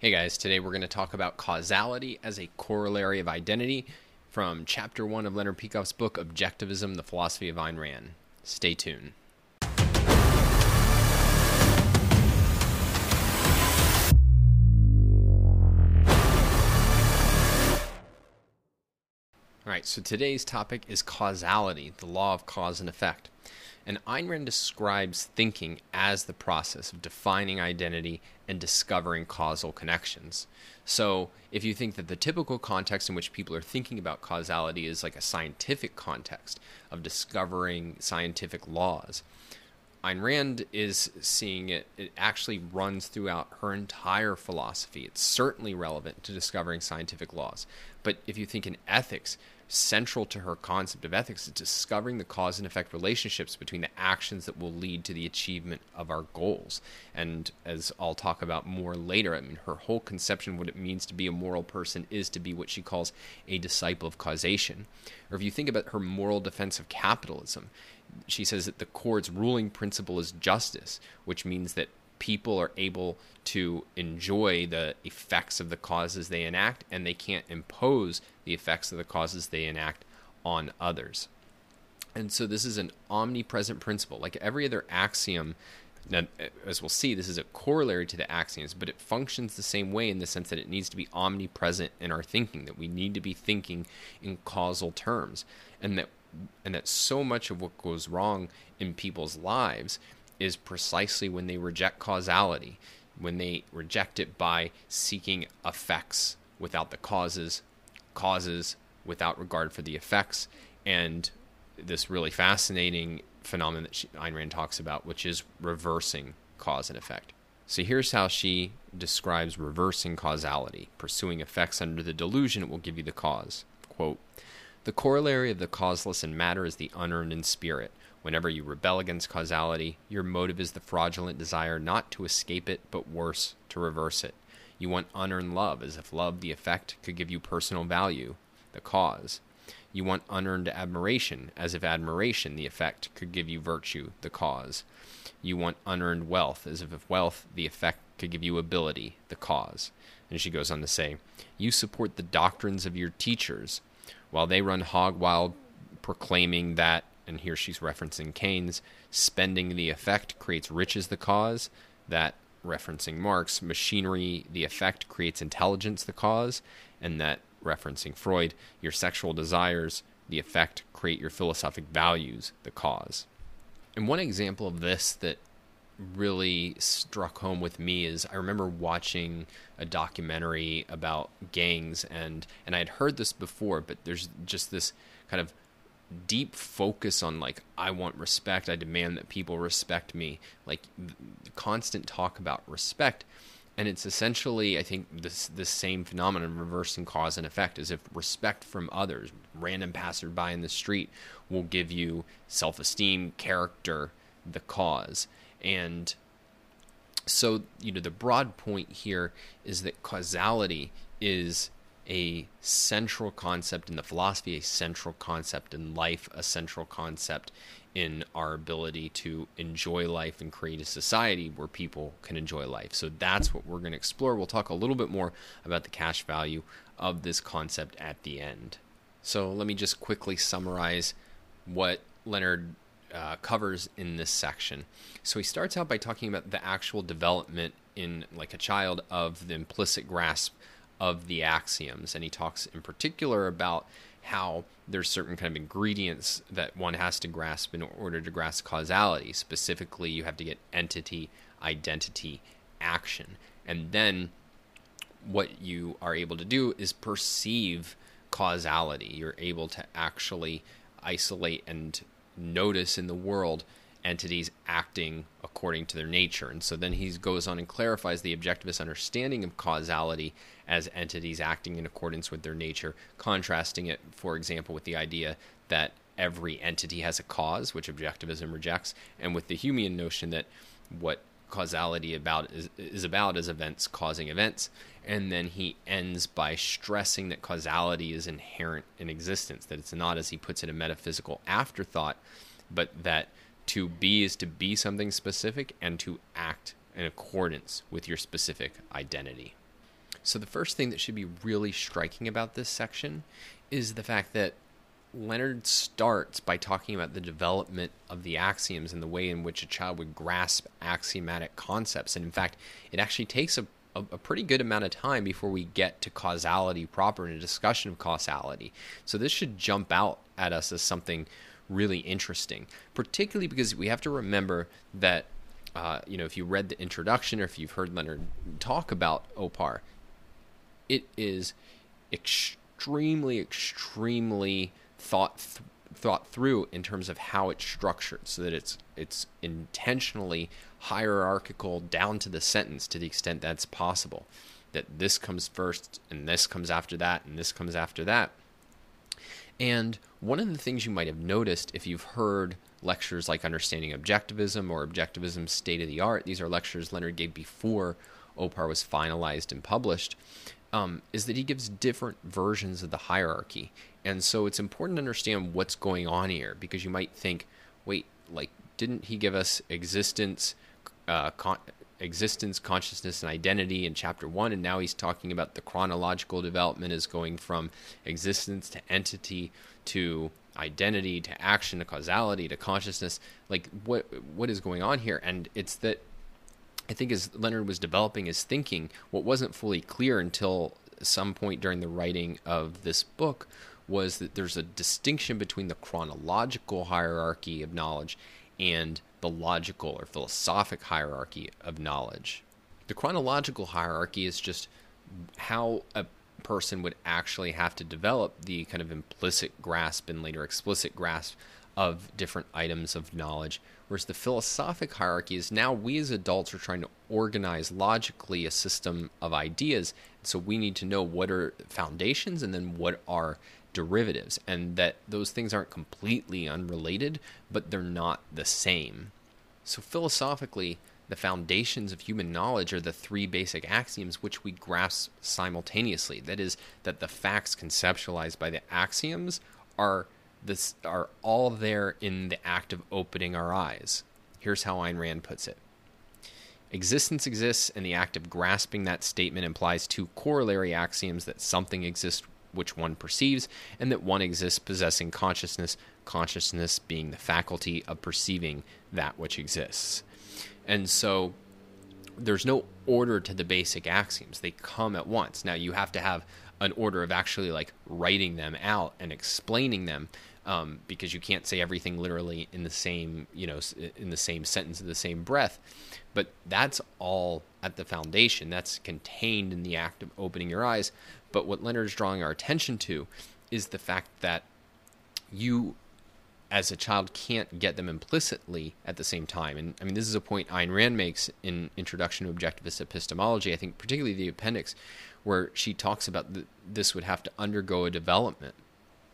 Hey guys, today we're going to talk about causality as a corollary of identity from chapter 1 of Leonard Peikoff's book Objectivism, the Philosophy of Ayn Rand. Stay tuned. All right, so today's topic is causality, the law of cause and effect. And Ayn Rand describes thinking as the process of defining identity and discovering causal connections. So, if you think that the typical context in which people are thinking about causality is like a scientific context of discovering scientific laws, Ayn Rand is seeing it, it actually runs throughout her entire philosophy. It's certainly relevant to discovering scientific laws. But if you think in ethics, central to her concept of ethics is discovering the cause and effect relationships between the actions that will lead to the achievement of our goals. And as I'll talk about more later, I mean, her whole conception of what it means to be a moral person is to be what she calls a disciple of causation. Or if you think about her moral defense of capitalism, she says that the court's ruling principle is justice, which means that people are able to enjoy the effects of the causes they enact and they can't impose the effects of the causes they enact on others. And so this is an omnipresent principle. Like every other axiom, now, as we'll see, this is a corollary to the axioms, but it functions the same way in the sense that it needs to be omnipresent in our thinking, that we need to be thinking in causal terms, and that and that so much of what goes wrong in people's lives is precisely when they reject causality, when they reject it by seeking effects without the causes, causes without regard for the effects, and this really fascinating phenomenon that she, Ayn Rand talks about, which is reversing cause and effect. So here's how she describes reversing causality, pursuing effects under the delusion it will give you the cause. Quote, the corollary of the causeless in matter is the unearned in spirit, Whenever you rebel against causality, your motive is the fraudulent desire not to escape it, but worse, to reverse it. You want unearned love, as if love, the effect, could give you personal value, the cause. You want unearned admiration, as if admiration, the effect, could give you virtue, the cause. You want unearned wealth, as if wealth, the effect, could give you ability, the cause. And she goes on to say, You support the doctrines of your teachers, while they run hog wild, proclaiming that and here she's referencing Keynes, spending the effect creates riches the cause, that referencing Marx, machinery the effect creates intelligence the cause, and that referencing Freud, your sexual desires the effect create your philosophic values the cause. And one example of this that really struck home with me is I remember watching a documentary about gangs and and I had heard this before but there's just this kind of deep focus on like I want respect, I demand that people respect me, like constant talk about respect. And it's essentially, I think, this this same phenomenon, reversing cause and effect, as if respect from others, random passerby in the street, will give you self esteem, character, the cause. And so, you know, the broad point here is that causality is a central concept in the philosophy, a central concept in life, a central concept in our ability to enjoy life and create a society where people can enjoy life. So that's what we're going to explore. We'll talk a little bit more about the cash value of this concept at the end. So let me just quickly summarize what Leonard uh, covers in this section. So he starts out by talking about the actual development in like a child of the implicit grasp of the axioms. And he talks in particular about how there's certain kind of ingredients that one has to grasp in order to grasp causality. Specifically, you have to get entity, identity, action. And then what you are able to do is perceive causality. You're able to actually isolate and notice in the world entities acting according to their nature. And so then he goes on and clarifies the objectivist understanding of causality as entities acting in accordance with their nature, contrasting it, for example, with the idea that every entity has a cause, which objectivism rejects, and with the Humean notion that what causality about is, is about is events causing events. And then he ends by stressing that causality is inherent in existence, that it's not, as he puts it, a metaphysical afterthought, but that to be is to be something specific and to act in accordance with your specific identity. So, the first thing that should be really striking about this section is the fact that Leonard starts by talking about the development of the axioms and the way in which a child would grasp axiomatic concepts. And in fact, it actually takes a, a, a, pretty good amount of time before we get to causality proper and a discussion of causality. So this should jump out at us as something really interesting, particularly because we have to remember that. Uh, you know, if you read the introduction or if you've heard Leonard talk about OPAR, it is extremely, extremely thought th- thought through in terms of how it's structured, so that it's it's intentionally hierarchical down to the sentence to the extent that's possible. That this comes first, and this comes after that, and this comes after that. And one of the things you might have noticed if you've heard lectures like Understanding Objectivism or Objectivism State of the Art, these are lectures Leonard gave before OPAR was finalized and published, um, is that he gives different versions of the hierarchy. And so it's important to understand what's going on here because you might think, wait, like, didn't he give us existence, uh, con- existence, consciousness, and identity in chapter one? And now he's talking about the chronological development is going from existence to entity to identity to action to causality to consciousness. Like, what what is going on here? And it's that I think as Leonard was developing his thinking, what wasn't fully clear until some point during the writing of this book was that there's a distinction between the chronological hierarchy of knowledge and the logical or philosophic hierarchy of knowledge. The chronological hierarchy is just how a person would actually have to develop the kind of implicit grasp and later explicit grasp of different items of knowledge Whereas the philosophic hierarchy is now we as adults are trying to organize logically a system of ideas. So we need to know what are foundations and then what are derivatives, and that those things aren't completely unrelated, but they're not the same. So philosophically, the foundations of human knowledge are the three basic axioms which we grasp simultaneously. That is, that the facts conceptualized by the axioms are this are all there in the act of opening our eyes. Here's how Ayn Rand puts it. Existence exists, and the act of grasping that statement implies two corollary axioms that something exists which one perceives, and that one exists possessing consciousness, consciousness being the faculty of perceiving that which exists. And so there's no order to the basic axioms, they come at once. Now, you have to have an order of actually like writing them out and explaining them um, because you can't say everything literally in the same you know in the same sentence in the same breath. But that's all at the foundation. That's contained in the act of opening your eyes. But what leonard is drawing our attention to is the fact that you as a child can't get them implicitly at the same time. And I mean, this is a point Ayn Rand makes in Introduction to Objectivist Epistemology, I think, particularly the appendix, where she talks about this would have to undergo a development.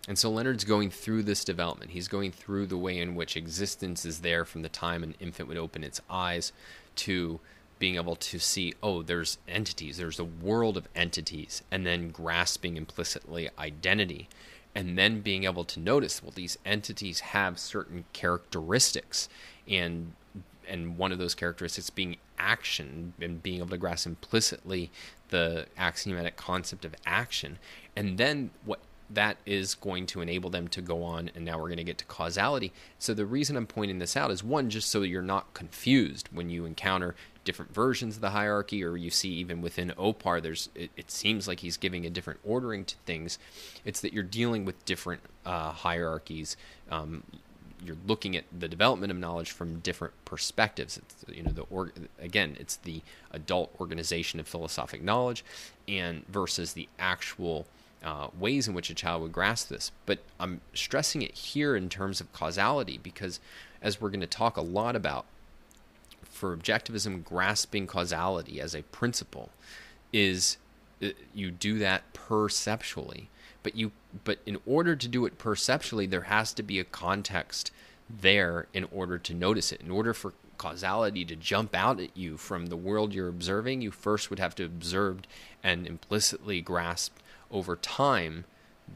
And so Leonard's going through this development. He's going through the way in which existence is there from the time an infant would open its eyes to being able to see, oh, there's entities, there's a world of entities, and then grasping implicitly identity, and then being able to notice, well, these entities have certain characteristics, and and one of those characteristics being action and being able to grasp implicitly the axiomatic concept of action. And then what that is going to enable them to go on and now we're going to get to causality so the reason i'm pointing this out is one just so you're not confused when you encounter different versions of the hierarchy or you see even within opar there's it, it seems like he's giving a different ordering to things it's that you're dealing with different uh, hierarchies um, you're looking at the development of knowledge from different perspectives. It's, you know, the or, again, it's the adult organization of philosophic knowledge, and versus the actual uh, ways in which a child would grasp this. But I'm stressing it here in terms of causality because, as we're going to talk a lot about, for objectivism, grasping causality as a principle is uh, you do that perceptually but you but in order to do it perceptually there has to be a context there in order to notice it. In order for causality to jump out at you from the world you're observing you first would have to observe and implicitly grasp over time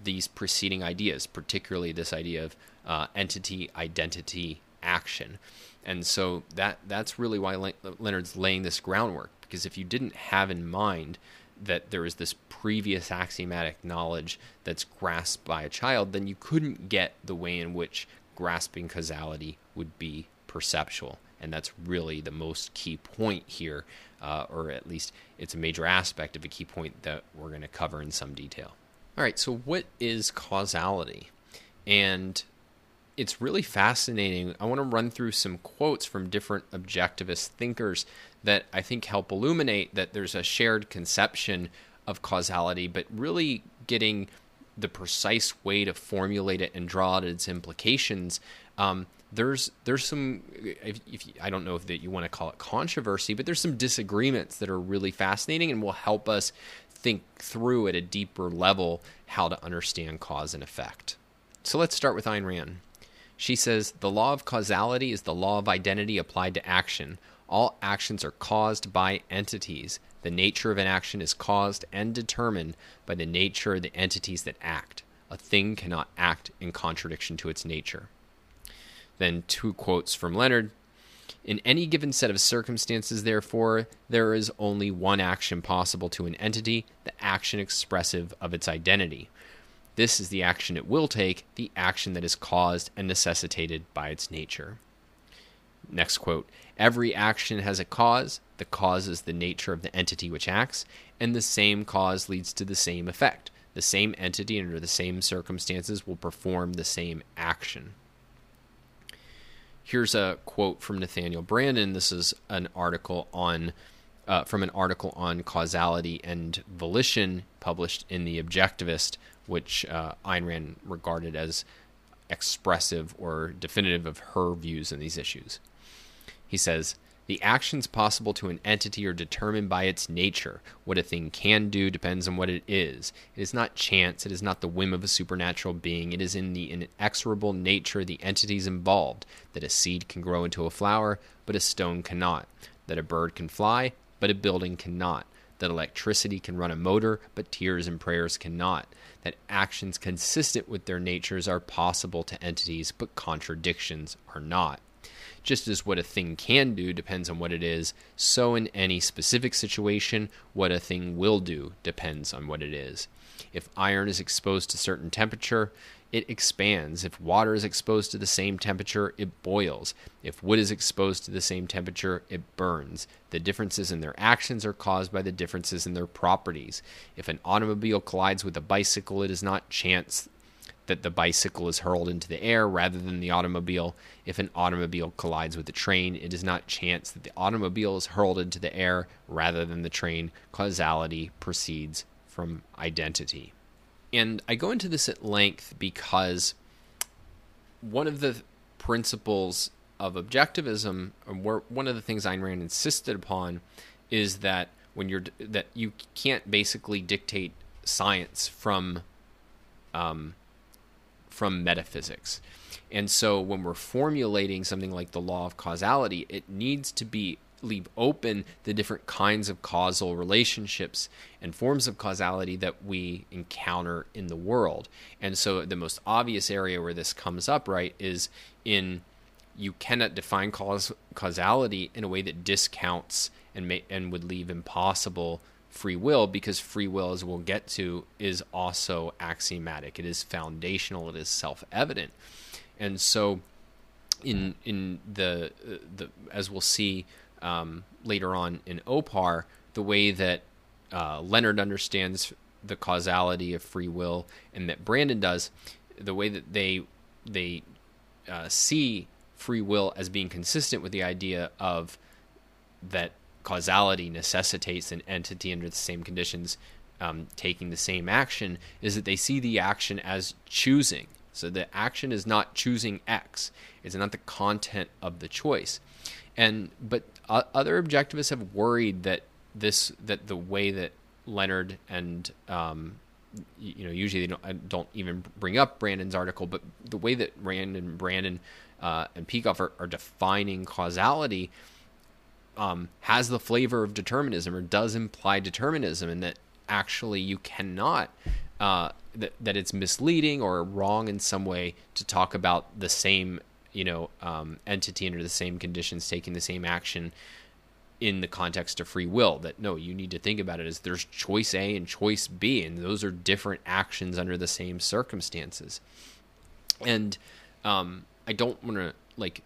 these preceding ideas particularly this idea of uh, entity identity action. And so that that's really why leonard's laying this groundwork because if you didn't have in mind that there is this previous axiomatic knowledge that's grasped by a child, then you couldn't get the way in which grasping causality would be perceptual. And that's really the most key point here, uh, or at least it's a major aspect of a key point that we're going to cover in some detail. All right, so what is causality? And it's really fascinating. I want to run through some quotes from different objectivist thinkers that I think help illuminate that there's a shared conception of causality, but really getting the precise way to formulate it and draw out its implications. Um, there's there's some if, if I don't know if that you want to call it controversy, but there's some disagreements that are really fascinating and will help us think through at a deeper level how to understand cause and effect. So let's start with Ayn Rand. She says the law of causality is the law of identity applied to action. All actions are caused by entities. The nature of an action is caused and determined by the nature of the entities that act. A thing cannot act in contradiction to its nature. Then, two quotes from Leonard. In any given set of circumstances, therefore, there is only one action possible to an entity, the action expressive of its identity. This is the action it will take, the action that is caused and necessitated by its nature. Next quote Every action has a cause, the cause is the nature of the entity which acts, and the same cause leads to the same effect. The same entity under the same circumstances will perform the same action. Here's a quote from Nathaniel Branden. This is an article on uh, from an article on causality and volition published in the Objectivist which uh, Ayn Rand regarded as expressive or definitive of her views on these issues. He says, the actions possible to an entity are determined by its nature. What a thing can do depends on what it is. It is not chance, it is not the whim of a supernatural being, it is in the inexorable nature of the entities involved that a seed can grow into a flower, but a stone cannot, that a bird can fly, but a building cannot, that electricity can run a motor, but tears and prayers cannot, that actions consistent with their natures are possible to entities, but contradictions are not. Just as what a thing can do depends on what it is, so in any specific situation, what a thing will do depends on what it is. If iron is exposed to certain temperature, it expands. If water is exposed to the same temperature, it boils. If wood is exposed to the same temperature, it burns. The differences in their actions are caused by the differences in their properties. If an automobile collides with a bicycle, it is not chance that the bicycle is hurled into the air rather than the automobile. If an automobile collides with a train, it is not chance that the automobile is hurled into the air rather than the train. Causality proceeds from identity. And I go into this at length because one of the principles of objectivism, or one of the things Ayn Rand insisted upon, is that when you're that you can't basically dictate science from um, from metaphysics. And so when we're formulating something like the law of causality, it needs to be leave open the different kinds of causal relationships and forms of causality that we encounter in the world. And so the most obvious area where this comes up, right, is in you cannot define cause, causality in a way that discounts and may, and would leave impossible free will because free will as we'll get to is also axiomatic. It is foundational, it is self-evident. And so in in the the as we'll see um, later on in Opar, the way that uh, Leonard understands the causality of free will and that Branden does, the way that they they uh, see free will as being consistent with the idea of that causality necessitates an entity under the same conditions um, taking the same action is that they see the action as choosing. So the action is not choosing X; it's not the content of the choice. And but uh, other objectivists have worried that this that the way that Leonard and um, you know usually they don't, don't, even bring up Branden's article, but the way that Rand and Branden uh, and Peikoff are, are, defining causality um, has the flavor of determinism or does imply determinism, and that actually you cannot. Uh, that, that it's misleading or wrong in some way to talk about the same you know um, entity under the same conditions taking the same action in the context of free will that no you need to think about it as there's choice a and choice b and those are different actions under the same circumstances and um, i don't want to like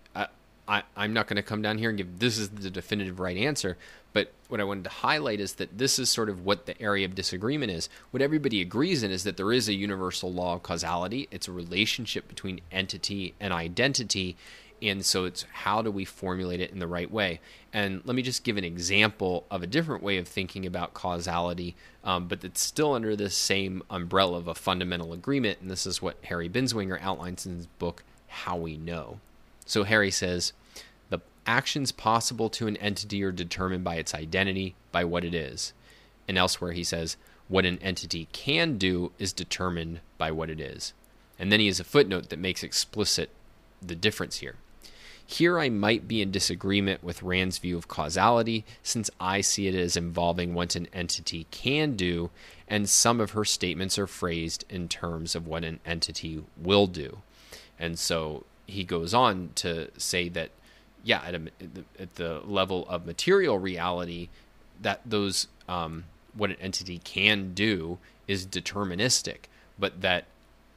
I, i'm not going to come down here and give this is the definitive right answer but what i wanted to highlight is that this is sort of what the area of disagreement is what everybody agrees in is that there is a universal law of causality it's a relationship between entity and identity and so it's how do we formulate it in the right way? And let me just give an example of a different way of thinking about causality, um, but it's still under the same umbrella of a fundamental agreement. And this is what Harry Binswanger outlines in his book, How We Know. So Harry says, the actions possible to an entity are determined by its identity, by what it is. And elsewhere he says, what an entity can do is determined by what it is. And then he has a footnote that makes explicit the difference here. Here I might be in disagreement with Rand's view of causality, since I see it as involving what an entity can do, and some of her statements are phrased in terms of what an entity will do. And so he goes on to say that, yeah, at, a, at the level of material reality, that those um, what an entity can do is deterministic, but that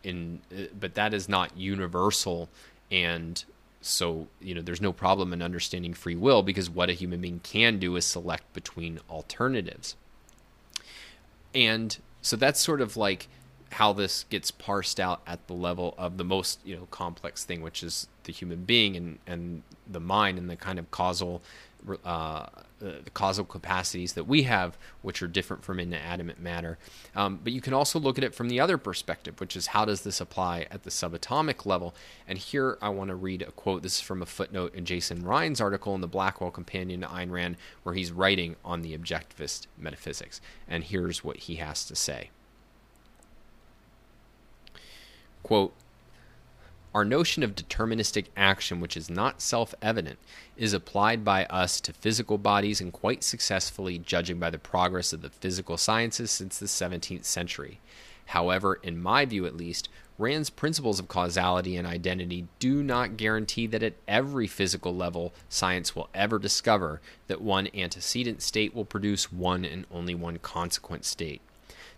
in but that is not universal and so, you know, there's no problem in understanding free will because what a human being can do is select between alternatives. And so that's sort of like how this gets parsed out at the level of the most, you know, complex thing, which is the human being and, and the mind and the kind of causal uh, the causal capacities that we have, which are different from inanimate matter. Um, but you can also look at it from the other perspective, which is how does this apply at the subatomic level? And here I want to read a quote. This is from a footnote in Jason Rheins' article in the Blackwell Companion to Ayn Rand, where he's writing on the objectivist metaphysics. And here's what he has to say. Quote, our notion of deterministic action, which is not self evident, is applied by us to physical bodies and quite successfully, judging by the progress of the physical sciences since the 17th century. However, in my view at least, Rand's principles of causality and identity do not guarantee that at every physical level science will ever discover that one antecedent state will produce one and only one consequent state.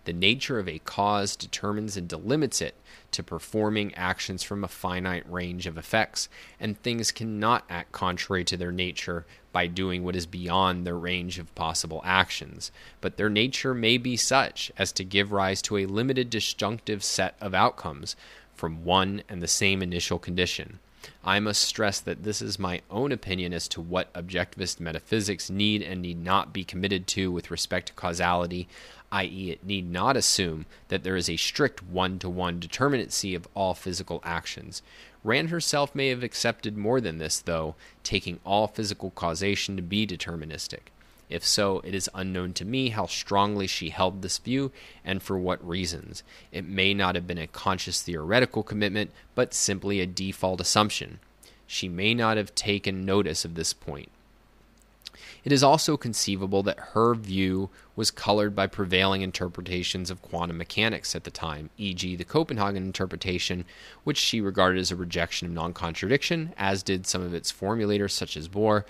The nature of a cause determines and delimits it to performing actions from a finite range of effects, and things cannot act contrary to their nature by doing what is beyond their range of possible actions. But their nature may be such as to give rise to a limited disjunctive set of outcomes from one and the same initial condition. I must stress that this is my own opinion as to what objectivist metaphysics need and need not be committed to with respect to causality i.e., it need not assume that there is a strict one to one determinacy of all physical actions. Rand herself may have accepted more than this, though, taking all physical causation to be deterministic. If so, it is unknown to me how strongly she held this view and for what reasons. It may not have been a conscious theoretical commitment, but simply a default assumption. She may not have taken notice of this point. It is also conceivable that her view was colored by prevailing interpretations of quantum mechanics at the time, e.g., the Copenhagen interpretation, which she regarded as a rejection of non contradiction, as did some of its formulators, such as Bohr.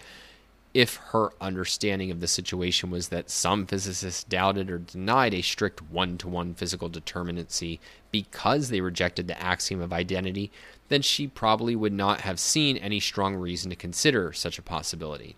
If her understanding of the situation was that some physicists doubted or denied a strict one to one physical determinacy because they rejected the axiom of identity, then she probably would not have seen any strong reason to consider such a possibility.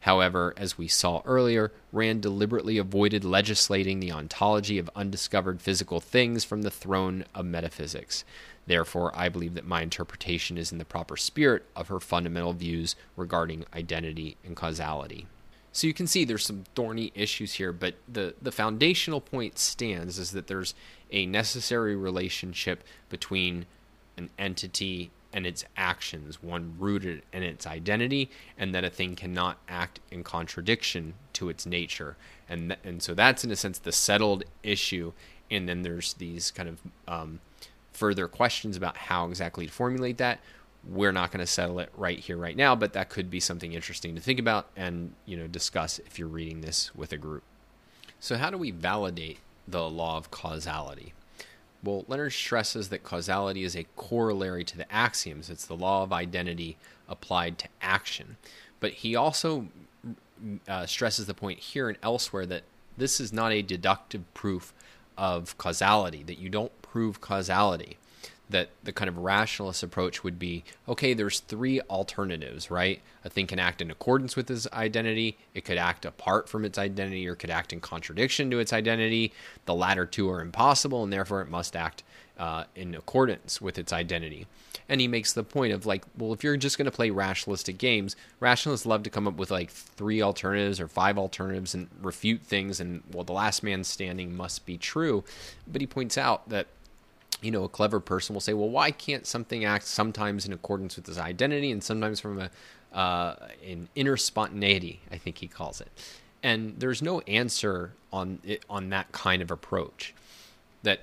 However, as we saw earlier, Rand deliberately avoided legislating the ontology of undiscovered physical things from the throne of metaphysics. Therefore, I believe that my interpretation is in the proper spirit of her fundamental views regarding identity and causality. So you can see there's some thorny issues here, but the, the foundational point stands is that there's a necessary relationship between an entity and its actions, one rooted in its identity, and that a thing cannot act in contradiction to its nature. And, th- and so that's, in a sense, the settled issue. And then there's these kind of um, further questions about how exactly to formulate that. We're not going to settle it right here, right now, but that could be something interesting to think about and you know discuss if you're reading this with a group. So, how do we validate the law of causality? Well, Leonard stresses that causality is a corollary to the axioms. It's the law of identity applied to action. But he also uh, stresses the point here and elsewhere that this is not a deductive proof of causality, that you don't prove causality. That the kind of rationalist approach would be okay, there's three alternatives, right? A thing can act in accordance with its identity, it could act apart from its identity, or could act in contradiction to its identity. The latter two are impossible, and therefore it must act uh, in accordance with its identity. And he makes the point of like, well, if you're just going to play rationalistic games, rationalists love to come up with like three alternatives or five alternatives and refute things, and well, the last man standing must be true. But he points out that you know, a clever person will say, well, why can't something act sometimes in accordance with his identity and sometimes from a uh, an inner spontaneity? I think he calls it. And there's no answer on it, on that kind of approach. That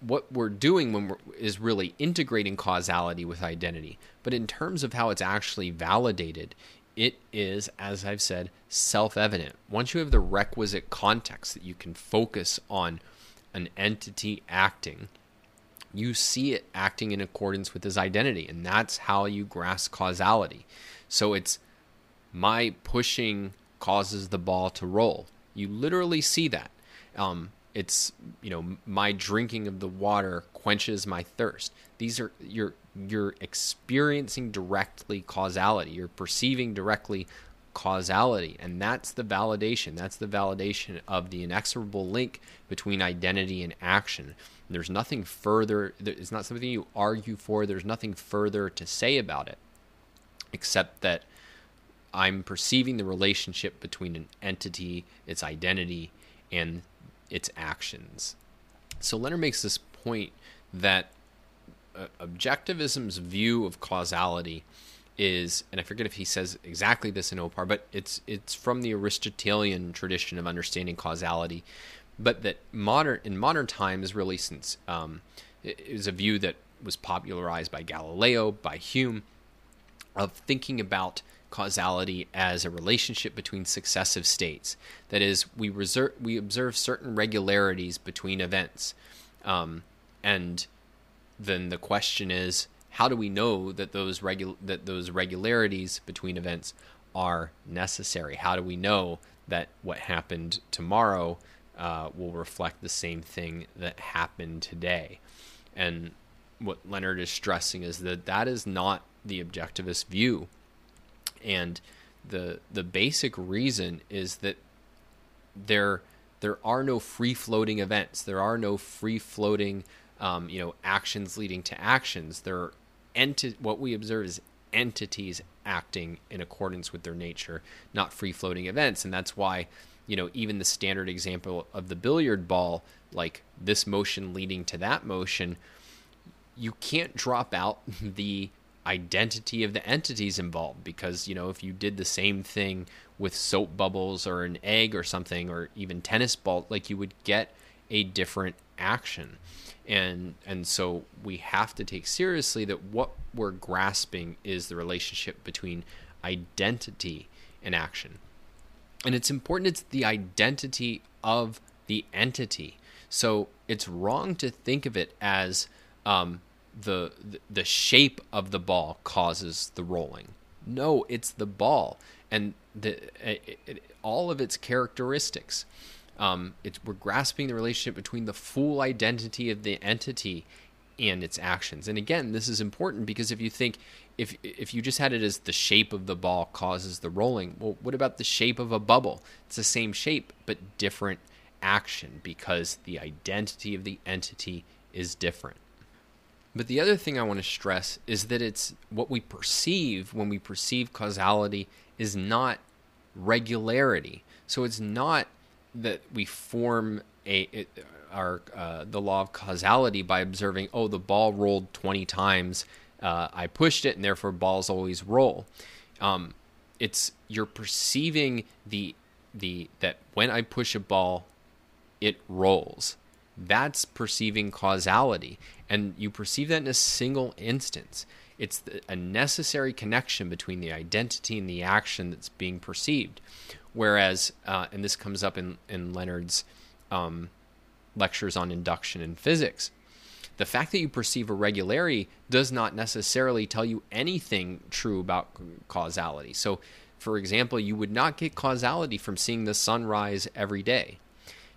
what we're doing when we're, is really integrating causality with identity. But in terms of how it's actually validated, it is, as I've said, self evident. Once you have the requisite context that you can focus on an entity acting, you see it acting in accordance with his identity. And that's how you grasp causality. So it's my pushing causes the ball to roll. You literally see that. Um, it's you know my drinking of the water quenches my thirst these are you're you're experiencing directly causality you're perceiving directly causality. And that's the validation. That's the validation of the inexorable link between identity and action. There's nothing further it's not something you argue for. There's nothing further to say about it except that i'm perceiving the relationship between an entity its identity and its actions. So Leonard makes this point that uh, objectivism's view of causality is, and I forget if he says exactly this in Opar, but it's it's from the Aristotelian tradition of understanding causality, but that modern in modern times, really since um, is a view that was popularized by Galileo, by Hume, of thinking about causality as a relationship between successive states. That is, we reserve, we observe certain regularities between events, um, and then the question is, how do we know that those regu- that those regularities between events are necessary? How do we know that what happened tomorrow uh, will reflect the same thing that happened today? And what Leonard is stressing is that that is not the objectivist view and the the basic reason is that there there are no free floating events. There are no free floating um, you know actions leading to actions. There enti- what we observe is entities acting in accordance with their nature, not free floating events, and that's why you know even the standard example of the billiard ball, like this motion leading to that motion, you can't drop out the identity of the entities involved. Because you know if you did the same thing with soap bubbles or an egg or something or even tennis ball like you would get a different action and and so we have to take seriously that what we're grasping is the relationship between identity and action and it's important it's the identity of the entity so it's wrong to think of it as um, the the shape of the ball causes the rolling. No, it's the ball and the it, it, all of its characteristics. Um, it's we're grasping the relationship between the full identity of the entity and its actions. And again, this is important because if you think if if you just had it as the shape of the ball causes the rolling, well, what about the shape of a bubble? It's the same shape but different action because the identity of the entity is different. But the other thing I want to stress is that it's what we perceive when we perceive causality is not regularity. So it's not that we form a it, our uh, the law of causality by observing oh the ball rolled 20 times uh, I pushed it and therefore balls always roll. Um, it's you're perceiving the the that when I push a ball it rolls that's perceiving causality. And you perceive that in a single instance. It's a necessary connection between the identity and the action that's being perceived. Whereas, uh, and this comes up in, in Leonard's um, lectures on induction in physics, the fact that you perceive a regularity does not necessarily tell you anything true about causality. So, For example, you would not get causality from seeing the sunrise every day.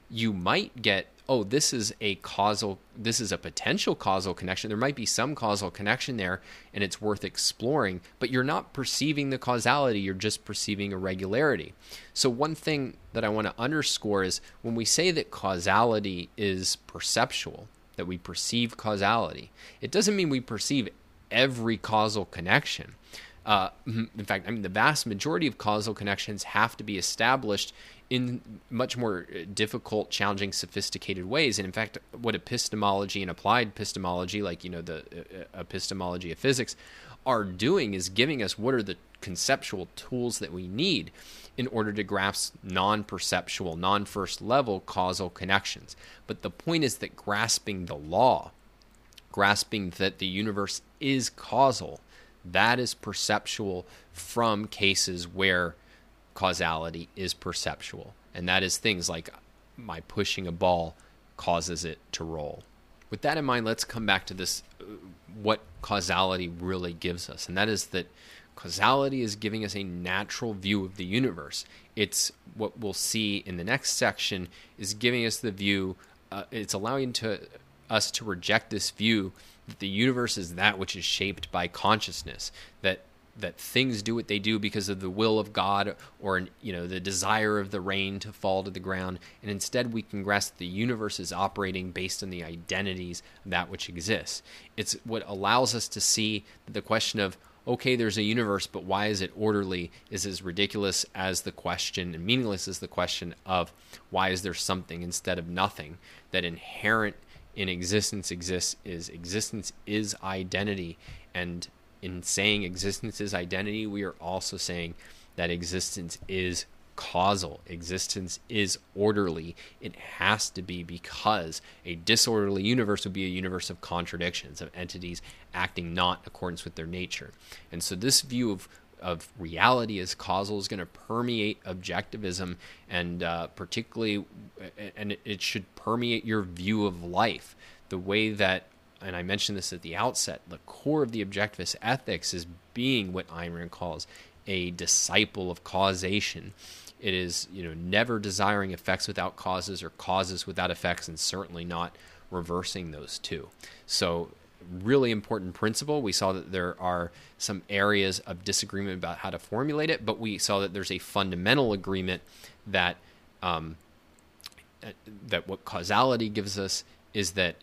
You might get oh, this is a causal, this is a potential causal connection. There might be some causal connection there and it's worth exploring, but you're not perceiving the causality, you're just perceiving irregularity. So, one thing that I want to underscore is when we say that causality is perceptual, that we perceive causality, it doesn't mean we perceive every causal connection. Uh, in fact, I mean, the vast majority of causal connections have to be established in much more uh, difficult, challenging, sophisticated ways. And in fact, what epistemology and applied epistemology, like you know the uh, uh, epistemology of physics, are doing is giving us what are the conceptual tools that we need in order to grasp non-perceptual, non-first level causal connections. But the point is that grasping the law, grasping that the universe is causal, that is perceptual from cases where causality is perceptual, and that is things like my pushing a ball causes it to roll. With that in mind, let's come back to this uh, what causality really gives us, and that is that causality is giving us a natural view of the universe. It's what we'll see in the next section is giving us the view, uh, it's allowing to us to reject this view that the universe is that which is shaped by consciousness, that that things do what they do because of the will of God or you know the desire of the rain to fall to the ground. And instead we can grasp the universe is operating based on the identities of that which exists. It's what allows us to see the question of okay there's a universe but why is it orderly? Is as ridiculous as the question and meaningless as the question of why is there something instead of nothing that inherent in existence exists is existence is identity and in saying existence is identity, we are also saying that existence is causal. Existence is orderly. It has to be because a disorderly universe would be a universe of contradictions, of entities acting not in accordance with their nature. And so this view of of reality as causal is going to permeate objectivism and uh, particularly and it should permeate your view of life the way that and I mentioned this at the outset, the core of the objectivist ethics is being what Ayn Rand calls a disciple of causation. It is, you know, never desiring effects without causes or causes without effects, and certainly not reversing those two. So, really important principle. We saw that there are some areas of disagreement about how to formulate it, but we saw that there's a fundamental agreement that um, that what causality gives us is that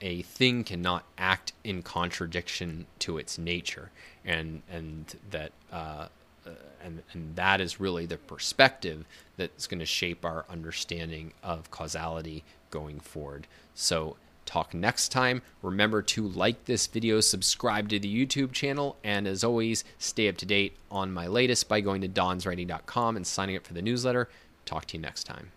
a thing cannot act in contradiction to its nature, and and that uh, uh, and and that is really the perspective that's going to shape our understanding of causality going forward. So talk next time. Remember to like this video, subscribe to the YouTube channel, and as always, stay up to date on my latest by going to donswriting.com and signing up for the newsletter. Talk to you next time.